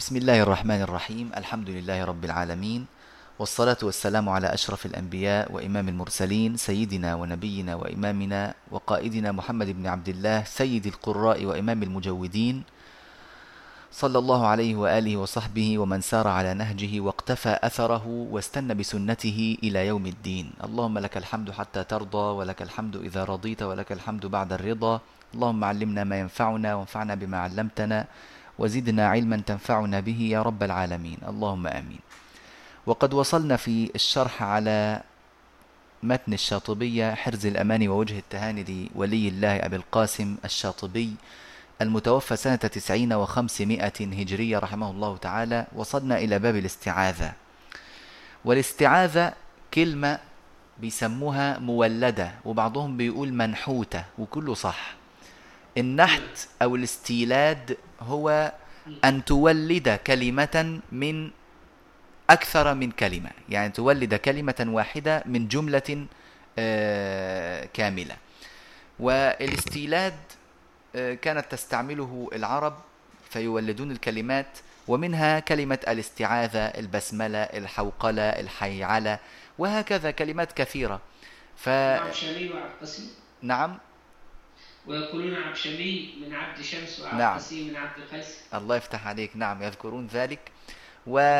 بسم الله الرحمن الرحيم الحمد لله رب العالمين والصلاة والسلام على أشرف الأنبياء وإمام المرسلين سيدنا ونبينا وإمامنا وقائدنا محمد بن عبد الله سيد القراء وإمام المجودين صلى الله عليه وآله وصحبه ومن سار على نهجه واقتفى أثره واستنى بسنته إلى يوم الدين اللهم لك الحمد حتى ترضى ولك الحمد إذا رضيت ولك الحمد بعد الرضا اللهم علمنا ما ينفعنا وانفعنا بما علمتنا وزدنا علما تنفعنا به يا رب العالمين. اللهم آمين. وقد وصلنا في الشرح على متن الشاطبية حرز الأمان ووجه التهاني لولي الله أبي القاسم الشاطبي المتوفى سنة تسعين وخمسمائة هجرية رحمه الله تعالى. وصلنا إلى باب الاستعاذة. والاستعاذة كلمة بيسموها مولدة وبعضهم بيقول منحوتة وكله صح. النحت أو الاستيلاد هو أن تولد كلمة من أكثر من كلمة. يعني تولد كلمة واحدة من جملة آه، كاملة. والاستيلاد آه، كانت تستعمله العرب فيولدون الكلمات ومنها كلمة الاستعاذة البسملة الحوقلة الحيعلة وهكذا كلمات كثيرة. ف... نعم. ويقولون عبشمي من عبد شمس وعبقسي نعم. من عبد قيس الله يفتح عليك. نعم يذكرون ذلك. ويقال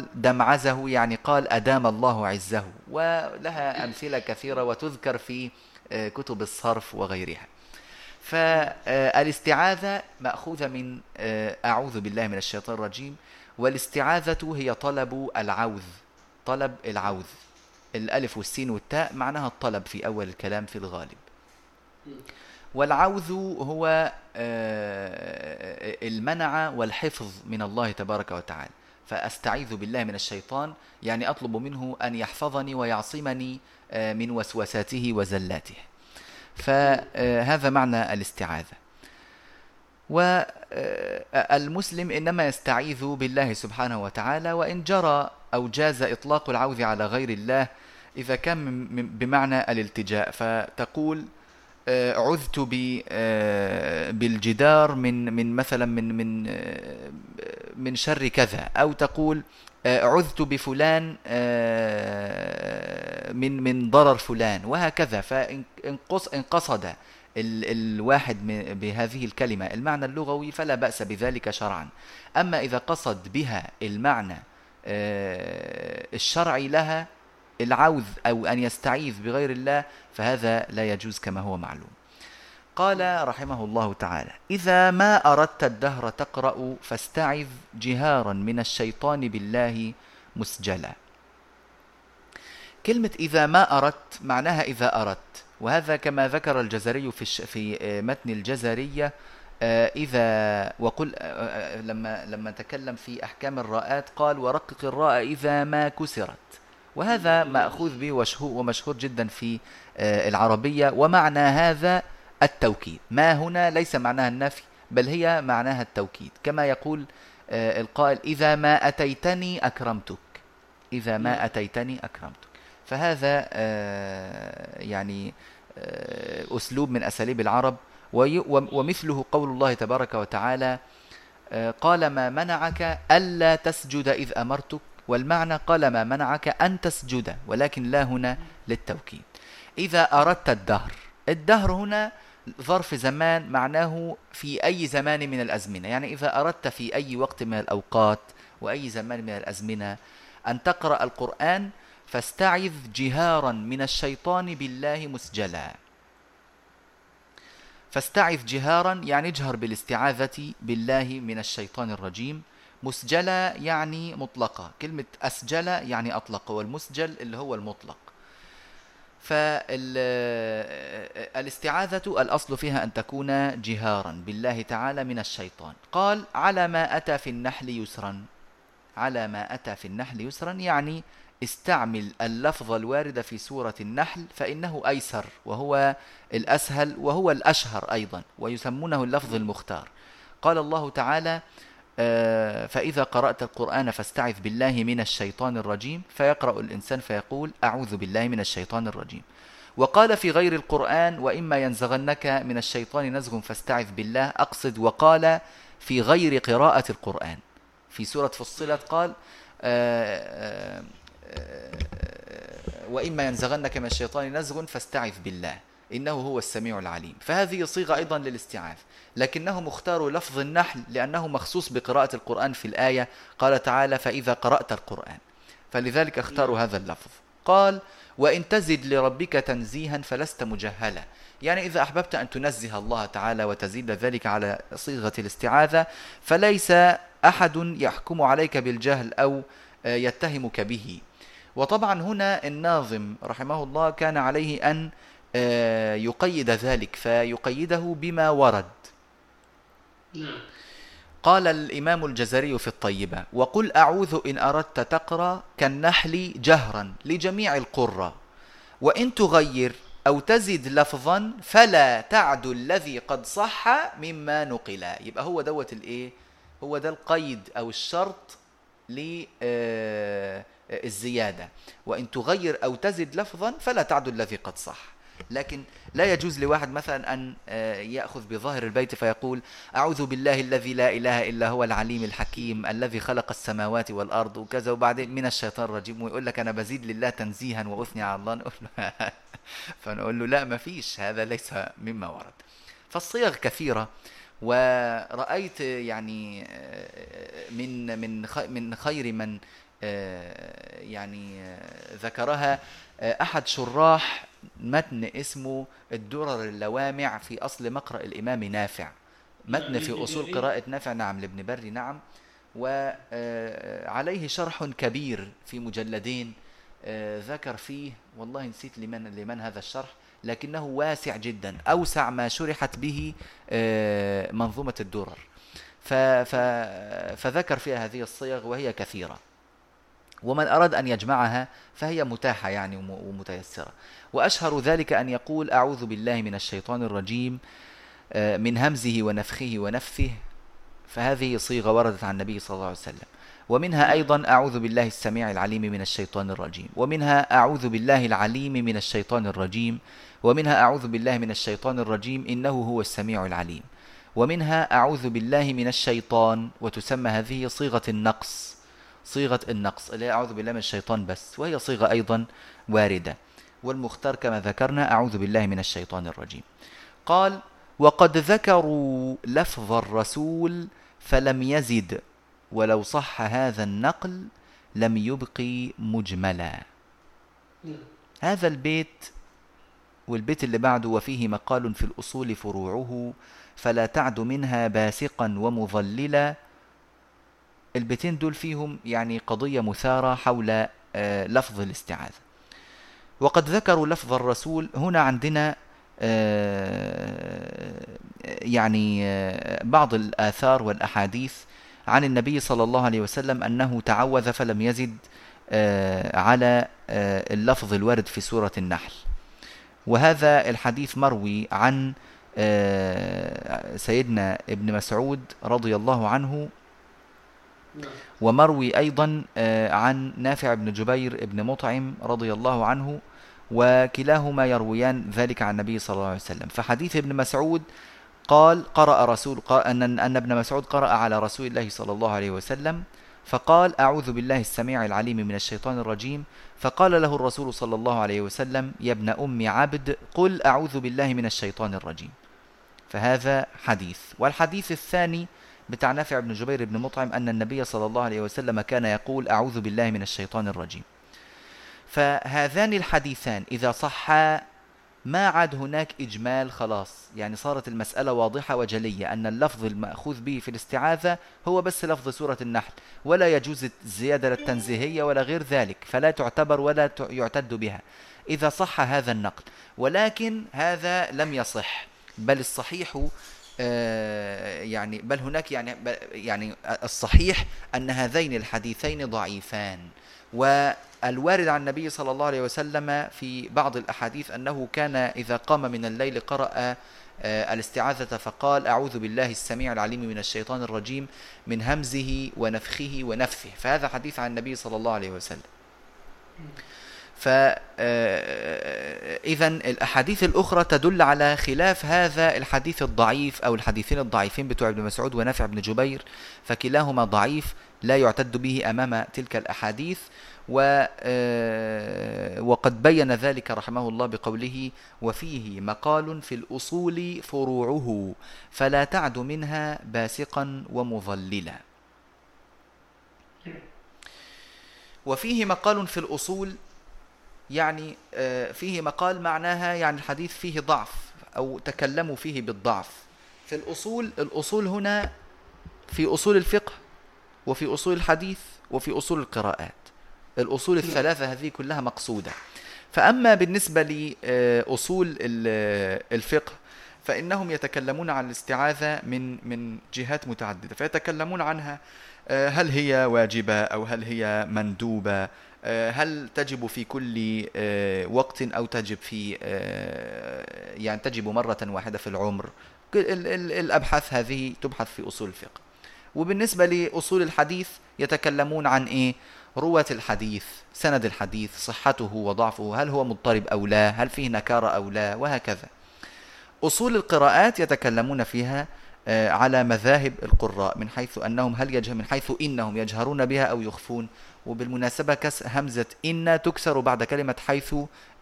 آه، دمعزه يعني قال أدام الله عزه. ولها أمثلة كثيرة وتذكر في آه، كتب الصرف وغيرها. فالاستعاذة مأخوذة من آه، أعوذ بالله من الشيطان الرجيم. والاستعاذة هي طلب العوذ طلب العوذ. الألف والسين والتاء معناها الطلب في أول الكلام في الغالب. والعوذ هو آه، المنع والحفظ من الله تبارك وتعالى. فأستعيذ بالله من الشيطان يعني أطلب منه أن يحفظني ويعصمني آه، من وسوساته وزلاته. فهذا معنى الاستعاذة. والمسلم إنما يستعيذ بالله سبحانه وتعالى وإن جرى أو جاز إطلاق العوذ على غير الله إذا كان بمعنى الالتجاء. فتقول آه، عذت آه، بالجدار من من مثلا من من آه، من شر كذا. أو تقول عذت بفلان من من ضرر فلان وهكذا. فإن قصد الواحد بهذه الكلمة المعنى اللغوي فلا بأس بذلك شرعا. أما إذا قصد بها المعنى الشرعي لها العوذ أو أن يستعيذ بغير الله فهذا لا يجوز كما هو معلوم. قال رحمه الله تعالى إذا ما أردت الدهر تقرأ فاستعذ جهارا من الشيطان بالله مسجلا. كلمة إذا ما أردت معناها إذا أردت وهذا كما ذكر الجزري في في متن الجزرية آه، إذا وقل آه، آه، لما لما تكلم في أحكام الراءات قال ورقق الراء إذا ما كسرت. وهذا مأخوذ به ومشهور جدا في آه، العربية. ومعنى هذا التوكيد. ما هنا ليس معناها النفي بل هي معناها التوكيد. كما يقول آه، القائل إذا ما أتيتني أكرمتك. إذا ما. أتيتني أكرمتك. فهذا آه، يعني أسلوب من أساليب العرب. ومثله قول الله تبارك وتعالى قال ما منعك ألا تسجد إذ أمرتك؟ والمعنى قال ما منعك أن تسجد ولكن لا هنا للتوكيد. إذا أردت الدهر الدهر هنا ظرف زمان معناه في أي زمان من الأزمنة. يعني إذا أردت في أي وقت من الأوقات وأي زمان من الأزمنة أن تقرأ القرآن فاستعذ جهارا من الشيطان بالله مسجلا. فاستعذ جهارا يعني اجهر بالاستعاذة بالله من الشيطان الرجيم. مسجلة يعني مطلقة. كلمة أسجل يعني أطلق والمسجل اللي هو المطلق. فالاستعاذة الأصل فيها أن تكون جهارا بالله تعالى من الشيطان. قال على ما أتى في النحل يسرا. على ما أتى في النحل يسرا يعني استعمل اللفظ الوارد في سورة النحل فإنه أيسر وهو الأسهل وهو الأشهر أيضا ويسمونه اللفظ المختار. قال الله تعالى فإذا قرأت القرآن فاستعذ بالله من الشيطان الرجيم. فيقرأ الإنسان فيقول أعوذ بالله من الشيطان الرجيم. وقال في غير القرآن وإما ينزغنك من الشيطان نزغ فاستعذ بالله. أقصد وقال في غير قراءة القرآن. في سورة فصلت قال آه، آه، آه، وإما ينزغنك من الشيطان نزغ فاستعذ بالله. إنه هو السميع العليم. فهذه صيغة أيضا للاستعاذ لكنهم اختاروا لفظ النحل لأنه مخصوص بقراءة القرآن في الآية. قال تعالى فإذا قرأت القرآن. فلذلك اختاروا هذا اللفظ. قال وإن تزد لربك تنزيها فلست مجهلا. يعني إذا أحببت أن تنزه الله تعالى وتزيد ذلك على صيغة الاستعاذة فليس أحد يحكم عليك بالجهل أو يتهمك به. وطبعا هنا الناظم رحمه الله كان عليه أن يقيد ذلك فيقيده بما ورد. نعم. قال الإمام الجزري في الطيبة وقل أعوذ إن أردت تقرأ كالنحل جهرا لجميع القرى وإن تغير أو تزد لفظا فلا تعد الذي قد صح مما نقل. يبقى هو دوت الإيه؟ هو ده القيد أو الشرط للزيادة وإن تغير أو تزد لفظا فلا تعد الذي قد صح. لكن لا يجوز لواحد مثلا أن آه، يأخذ بظاهر البيت فيقول أعوذ بالله الذي لا إله إلا هو العليم الحكيم الذي خلق السماوات والأرض وكذا وبعدين من الشيطان الرجيم ويقول لك أنا بزيد لله تنزيها وأثني على الله. نقول له فنقول له لا ما فيش هذا ليس مما ورد. فالصيغ كثيرة ورأيت يعني آه، من من من خير من آه، يعني ذكرها أحد شراح متن اسمه الدرر اللوامع في أصل مقرأ الإمام نافع. متن في أصول قراءة نافع نعم لابن بري نعم. وعليه شرح كبير في مجلدين آه، ذكر فيه والله نسيت لمن لمن هذا الشرح لكنه واسع جدا أوسع ما شرحت به آه، منظومة الدرر. فذكر فيها هذه الصيغ وهي كثيرة. ومن أراد أن يجمعها فهي متاحة يعني ومتيسرة. وأشهر ذلك أن يقول أعوذ بالله من الشيطان الرجيم آه، من همزه ونفخه ونفثه فهذه صيغة وردت عن النبي صلى الله عليه وسلم. ومنها أيضا أعوذ بالله السميع العليم من الشيطان الرجيم. ومنها أعوذ بالله العليم من الشيطان الرجيم. ومنها أعوذ بالله من الشيطان الرجيم إنه هو السميع العليم. ومنها أعوذ بالله من الشيطان وتسمى هذه صيغة النقص. صيغة النقص. اللي أعوذ بالله من الشيطان بس. وهي صيغة أيضا واردة. والمختار كما ذكرنا أعوذ بالله من الشيطان الرجيم. قال وقد ذكروا لفظ الرسول فلم يزد ولو صح هذا النقل لم يبقي مجملا. هذا البيت والبيت اللي بعده وفيه مقال في الأصول فروعه فلا تعد منها باسقا ومضللا البيتين دول فيهم يعني قضية مثارة حول آه، لفظ الاستعاذة. وقد ذكروا لفظ الرسول هنا عندنا آه، يعني آه، بعض الآثار والأحاديث عن النبي صلى الله عليه وسلم أنه تعوذ فلم يزد على اللفظ الوارد في سورة النحل. وهذا الحديث مروي عن سيدنا ابن مسعود رضي الله عنه ومروي أيضا آه، عن نافع بن جبير بن مطعم رضي الله عنه وكلاهما يرويان ذلك عن النبي صلى الله عليه وسلم. فحديث ابن مسعود قال قرأ رسول أن أن ابن مسعود قرأ على رسول الله صلى الله عليه وسلم فقال أعوذ بالله السميع العليم من الشيطان الرجيم. فقال له الرسول صلى الله عليه وسلم يا ابن أم عبد قل أعوذ بالله من الشيطان الرجيم. فهذا حديث. والحديث الثاني بتاع نافع بن جبير بن مطعم أن النبي صلى الله عليه وسلم كان يقول أعوذ بالله من الشيطان الرجيم. فهذان الحديثان إذا صحا ما عاد هناك إجمال خلاص. يعني صارت المسألة واضحة وجلية أن اللفظ المأخوذ به في الاستعاذة هو بس لفظ سورة النحل ولا يجوز الزيادة للتنزيهية ولا غير ذلك فلا تعتبر ولا يعتد بها. إذا صح هذا النقل ولكن هذا لم يصح بل الصحيح يعني بل هناك يعني يعني الصحيح أن هذين الحديثين ضعيفان. والوارد عن النبي صلى الله عليه وسلم في بعض الأحاديث أنه كان إذا قام من الليل قرأ آه، الاستعاذة فقال أعوذ بالله السميع العليم من الشيطان الرجيم من همزه ونفخه ونفثه. فهذا حديث عن النبي صلى الله عليه وسلم. فإذا آه، الأحاديث الأخرى تدل على خلاف هذا الحديث الضعيف أو الحديثين الضعيفين بتوع ابن مسعود ونافع بن جبير فكلاهما ضعيف لا يعتد به أمام تلك الأحاديث آه، وقد بين ذلك رحمه الله بقوله وفيه مقال في الأصول فروعه فلا تعد منها باسقا ومضللا وفيه مقال في الأصول يعني آه، فيه مقال معناها يعني الحديث فيه ضعف أو تكلموا فيه بالضعف. في الأصول الأصول هنا في أصول الفقه وفي أصول الحديث وفي أصول القراءات. الأصول الثلاثة هذه كلها مقصودة. فأما بالنسبة لأصول الفقه فإنهم يتكلمون عن الاستعاذة من من جهات متعددة فيتكلمون عنها آه، هل هي واجبة أو هل هي مندوبة هل تجب في كل آه، وقت أو تجب في يعني تجب مرة واحدة في العمر؟ الأبحاث هذه تبحث في أصول الفقه. وبالنسبة لأصول الحديث يتكلمون عن إيه؟ رواة الحديث سند الحديث صحته وضعفه هل هو مضطرب أو لا هل فيه نكارة أو لا وهكذا. أصول القراءات يتكلمون فيها آه، على مذاهب القراء من حيث أنهم هل يجهر من حيث إنهم يجهرون بها أو يخفون. وبالمناسبة كس همزة إن تكسر بعد كلمة حيث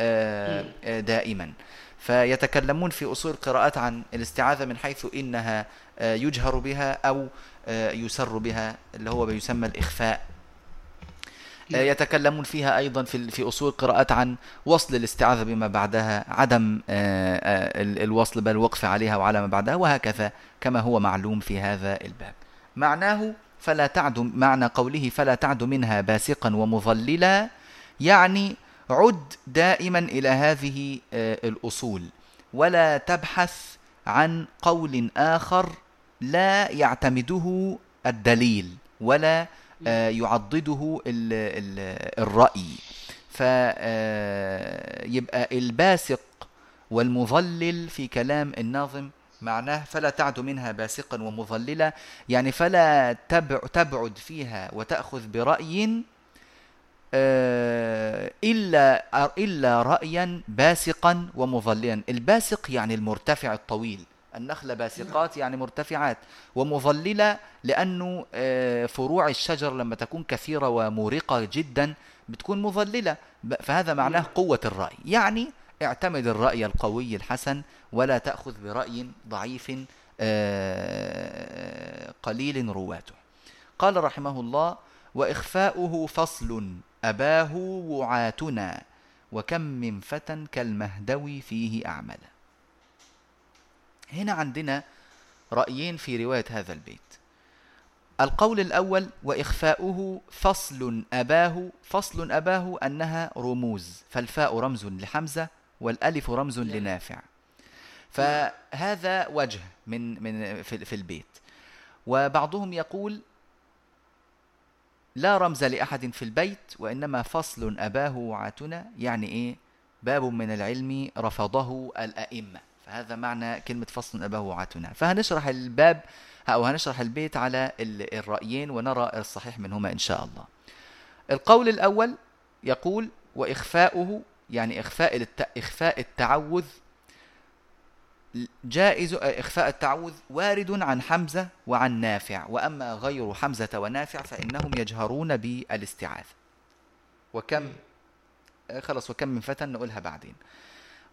آه، آه، دائما. فيتكلمون في أصول القراءات عن الاستعاذة من حيث إنها يجهر بها أو يسر بها اللي هو بيسمى الإخفاء. نعم. يتكلمون فيها أيضا في في أصول القراءات عن وصل الاستعاذة بما بعدها عدم آه، آه، الوصل بل الوقف عليها وعلى ما بعدها وهكذا كما هو معلوم في هذا الباب. معناه فلا تعد معنى قوله فلا تعد منها باسقا ومضللا يعني عد دائما إلى هذه آه، الأصول ولا تبحث عن قول آخر لا يعتمده الدليل ولا آه، يعضده الرأي. فيبقى آه، الباسق والمظلل في كلام الناظم معناه فلا تعد منها باسقا ومظللا يعني فلا تبعد فيها وتأخذ برأي آه، إلا إلا رأيا باسقا ومظللا الباسق يعني المرتفع الطويل. النخلة باسقات يعني مرتفعات ومظللة لأنه آه، فروع الشجر لما تكون كثيرة ومورقة جدا بتكون مظللة. فهذا معناه قوة الرأي. يعني اعتمد الرأي القوي الحسن ولا تأخذ برأي ضعيف آه، قليل رواته. قال رحمه الله وإخفاؤه فصل أباه وعاتنا وكم من فتى كالمهدوي فيه أعمل هنا عندنا رأيين في رواية هذا البيت. القول الأول وإخفاؤه فصل أباه فصل أباه أنها رموز فالفاء رمز لحمزة والألف رمز لنافع. فهذا وجه من من في, في البيت. وبعضهم يقول لا رمز لأحد في البيت وإنما فصل أباه وعاتنا يعني إيه؟ باب من العلم رفضه الأئمة. فهذا معنى كلمة فصل أباه وعاتنا فهنشرح الباب أو هنشرح البيت على الرأيين ونرى الصحيح منهما إن شاء الله. القول الأول يقول وإخفاؤه يعني إخفاء. إخفاء التعوذ. جائز إخفاء التعوذ وارد عن حمزة وعن نافع. وأما غير حمزة ونافع فإنهم يجهرون بالاستعاذة. وكم؟ خلص وكم من فتى نقولها بعدين.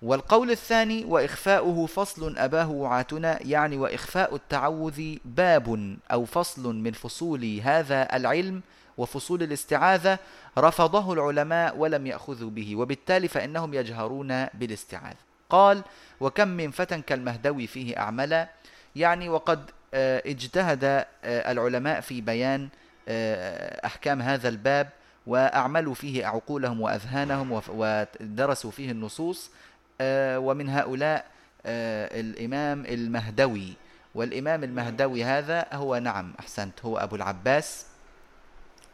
والقول الثاني وإخفاؤه فصل أباه وعاتنا يعني وإخفاء التعوذ باب أو فصل من فصول هذا العلم وفصول الاستعاذة رفضه العلماء ولم يأخذوا به وبالتالي فإنهم يجهرون بالاستعاذة. قال وكم من فتى كالمهدوي فيه أعملا؟ يعني وقد آه، اجتهد آه، العلماء في بيان آه، أحكام هذا الباب وأعملوا فيه عقولهم وأذهانهم ودرسوا فيه النصوص ومن هؤلاء آه، الإمام المهدوي. والإمام المهدوي هذا هو نعم أحسنت هو أبو العباس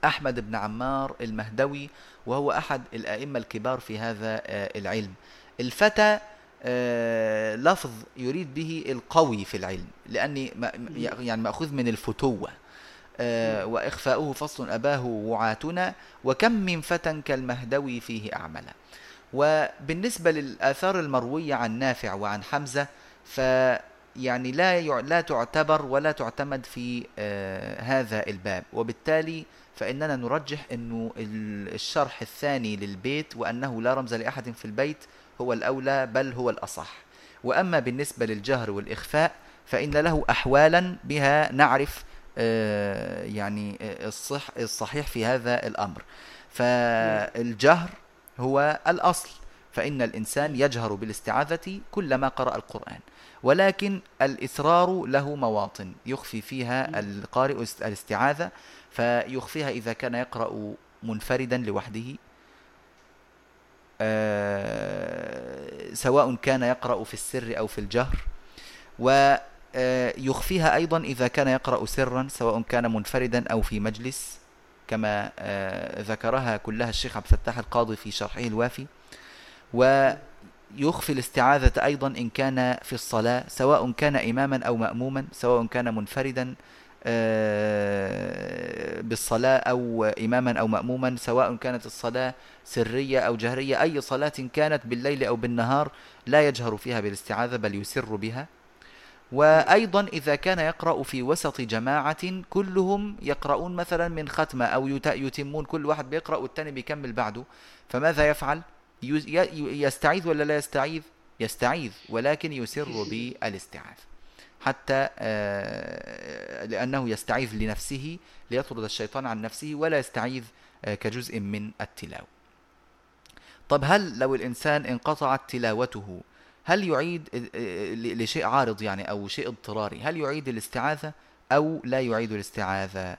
أحمد بن عمار المهدوي وهو أحد الأئمة الكبار في هذا آه، العلم. الفتى لفظ يريد به القوي في العلم لأني يعني مأخوذ من الفتوة. آه، وإخفاؤه فصل أباه وعاتنا وكم من فتى كالمهدوي فيه أعملا وبالنسبة للآثار المروية عن نافع وعن حمزة ف يعني لا لا تعتبر ولا تعتمد في آه، هذا الباب. وبالتالي فإننا نرجح أنه الشرح الثاني للبيت وأنه لا رمز لأحد في البيت هو الأولى بل هو الأصح. وأما بالنسبة للجهر والإخفاء فإن له أحوالا بها نعرف آه، يعني الصح الصحيح في هذا الأمر. فالجهر هو الأصل فإن الإنسان يجهر بالاستعاذة كلما قرأ القرآن. ولكن الإسرار له مواطن يخفي فيها القارئ الاستعاذة فيخفيها إذا كان يقرأ منفردا لوحده. آه، سواء كان يقرأ في السر أو في الجهر. ويخفيها أيضا إذا كان يقرأ سرا سواء كان منفردا أو في مجلس. كما آه، ذكرها كلها الشيخ عبد الفتاح القاضي في شرحه الوافي. ويخفي الاستعاذة أيضا إن كان في الصلاة سواء كان إماما أو مأموما سواء كان منفردا آه، بالصلاة أو إماما أو مأموما سواء كانت الصلاة سرية أو جهرية أي صلاة كانت بالليل أو بالنهار لا يجهر فيها بالاستعاذة بل يسر بها. وأيضا إذا كان يقرأ في وسط جماعة كلهم يقرؤون مثلا من ختمة أو يتمون كل واحد بيقرأ والتاني بيكمل بعده فماذا يفعل؟ يستعيذ ولا لا يستعيذ؟ يستعيذ ولكن يسر بالاستعاذ حتى آه، لأنه يستعيذ لنفسه ليطرد الشيطان عن نفسه ولا يستعيذ آه، كجزء من التلاوة. طب هل لو الإنسان انقطعت تلاوته هل يعيد لشيء عارض يعني أو شيء اضطراري؟ هل يعيد الاستعاذة أو لا يعيد الاستعاذة؟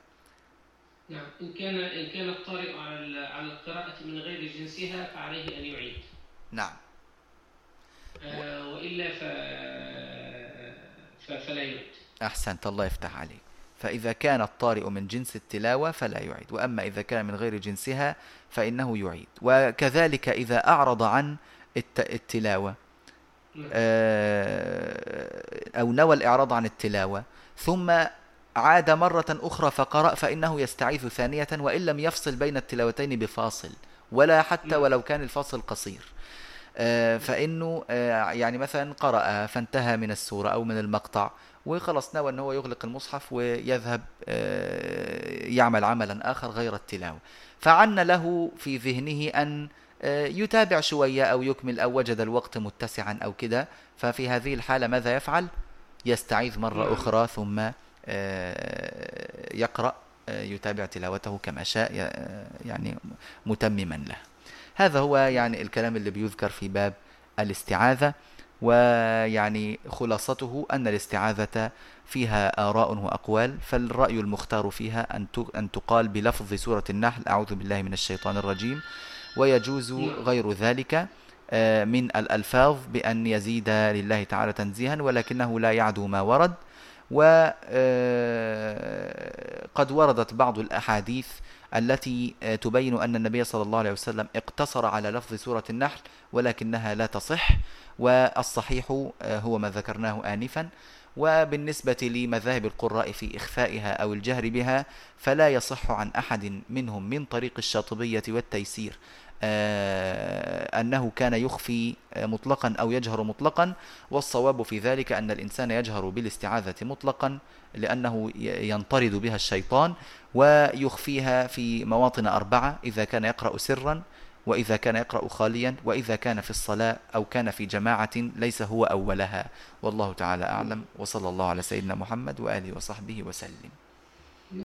نعم إن كان إن كان الطارئ على على القراءة من غير جنسها فعليه أن يعيد. نعم. آه وإلا ف... فلا يعيد. أحسنت الله يفتح عليك. فإذا كان الطارئ من جنس التلاوة فلا يعيد. وأما إذا كان من غير جنسها فإنه يعيد. وكذلك إذا أعرض عن التلاوة. أو نوى الإعراض عن التلاوة. ثم عاد مرة أخرى فقرأ فإنه يستعيذ ثانية وإن لم يفصل بين التلاوتين بفاصل ولا حتى. ولو كان الفاصل قصير. آه، فإنه آه، يعني مثلا قرأ فانتهى من السورة أو من المقطع وخلص نوى أنه يغلق المصحف ويذهب يعمل عملا آخر غير التلاوة. فعن له في ذهنه أن آه، يتابع شوية أو يكمل أو وجد الوقت متسعا أو كده ففي هذه الحالة ماذا يفعل؟ يستعيذ مرة نعم. أخرى ثم آه، يقرأ آه، يتابع تلاوته كما شاء يعني متمما له. هذا هو يعني الكلام اللي بيذكر في باب الاستعاذة ويعني خلاصته أن الاستعاذة فيها آراء وأقوال فالرأي المختار فيها أن تقال بلفظ سورة النحل أعوذ بالله من الشيطان الرجيم. ويجوز غير ذلك آه، من الألفاظ بأن يزيد لله تعالى تنزيها ولكنه لا يعدو ما ورد. وقد آه، وردت بعض الأحاديث التي آه، تبين أن النبي صلى الله عليه وسلم اقتصر على لفظ سورة النحل ولكنها لا تصح. والصحيح هو ما ذكرناه آنفا. وبالنسبة لمذاهب القراء في إخفائها أو الجهر بها فلا يصح عن أحد منهم من طريق الشاطبية والتيسير أنه كان يخفي آه، مطلقا أو يجهر مطلقا والصواب في ذلك أن الإنسان يجهر بالاستعاذة مطلقا لأنه ينطرد بها الشيطان ويخفيها في مواطن أربعة إذا كان يقرأ سرا وإذا كان يقرأ خاليا وإذا كان في الصلاة أو كان في جماعة ليس هو أولها. والله تعالى أعلم وصلى الله على سيدنا محمد وآله وصحبه وسلم.